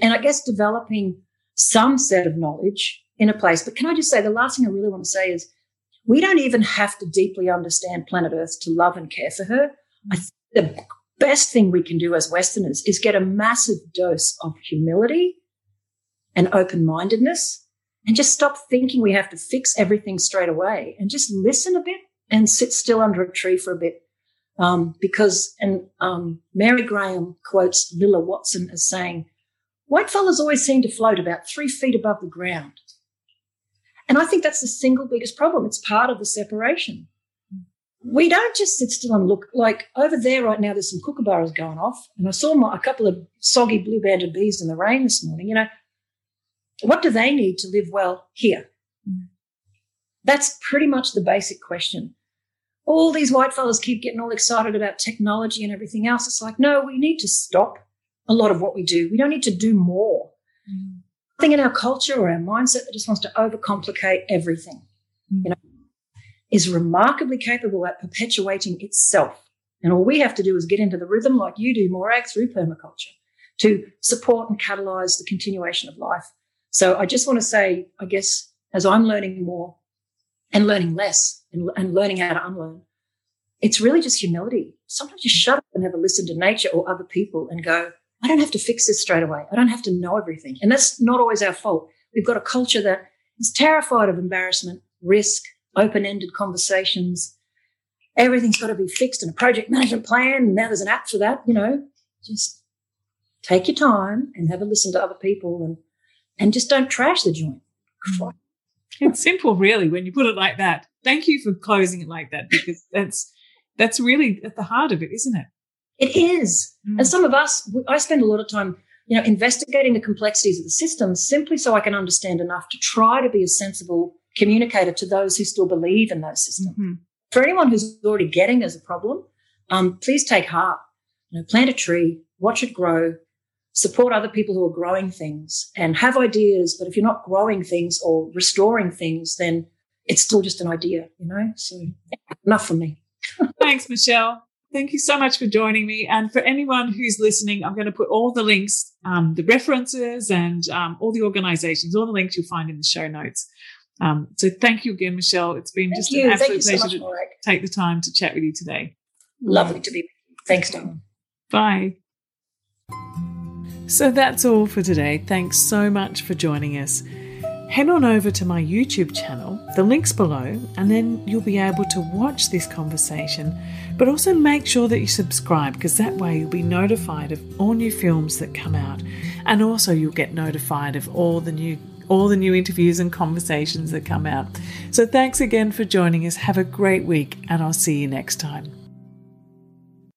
and I guess developing some set of knowledge in a place. But can I just say the last thing I really want to say is we don't even have to deeply understand planet Earth to love and care for her. I think the best thing we can do as Westerners is get a massive dose of humility and open mindedness and just stop thinking we have to fix everything straight away and just listen a bit and sit still under a tree for a bit. Um, because, and um, Mary Graham quotes Lilla Watson as saying, White fellas always seem to float about three feet above the ground. And I think that's the single biggest problem. It's part of the separation we don't just sit still and look. Like over there right now, there's some kookaburras going off, and I saw my, a couple of soggy blue-banded bees in the rain this morning. You know, what do they need to live well here? That's pretty much the basic question. All these white fellas keep getting all excited about technology and everything else. It's like, no, we need to stop a lot of what we do. We don't need to do more. Mm. Thing in our culture or our mindset that just wants to overcomplicate everything, mm. you know, is remarkably capable at perpetuating itself. And all we have to do is get into the rhythm like you do, Morag, through permaculture to support and catalyze the continuation of life. So I just want to say, I guess, as I'm learning more and learning less and, and learning how to unlearn, it's really just humility. Sometimes you shut up and have a listen to nature or other people and go, I don't have to fix this straight away. I don't have to know everything. And that's not always our fault. We've got a culture that is terrified of embarrassment, risk, open ended conversations. Everything's got to be fixed in a project management plan. And now there's an app for that. You know, just take your time and have a listen to other people and, and just don't trash the joint. Mm. It's simple, really, when you put it like that. Thank you for closing it like that because that's that's really at the heart of it, isn't it? It is. Mm. And some of us, I spend a lot of time, you know, investigating the complexities of the system simply so I can understand enough to try to be a sensible communicator to those who still believe in those systems. Mm-hmm. For anyone who's already getting as a problem, um, please take heart. You know, plant a tree, watch it grow, support other people who are growing things, and have ideas. But if you're not growing things or restoring things, then it's still just an idea, you know. So enough for me. Thanks, Michelle. Thank you so much for joining me. And for anyone who's listening, I'm going to put all the links, um, the references, and um, all the organizations, all the links you'll find in the show notes. Um, so thank you again, Michelle. It's been thank just you. an absolute pleasure so much, to take the time to chat with you today. Lovely to be. with you. Thanks, Tom. Bye. So that's all for today. Thanks so much for joining us head on over to my YouTube channel, the link's below, and then you'll be able to watch this conversation. But also make sure that you subscribe because that way you'll be notified of all new films that come out, and also you'll get notified of all the new all the new interviews and conversations that come out. So thanks again for joining us. Have a great week, and I'll see you next time.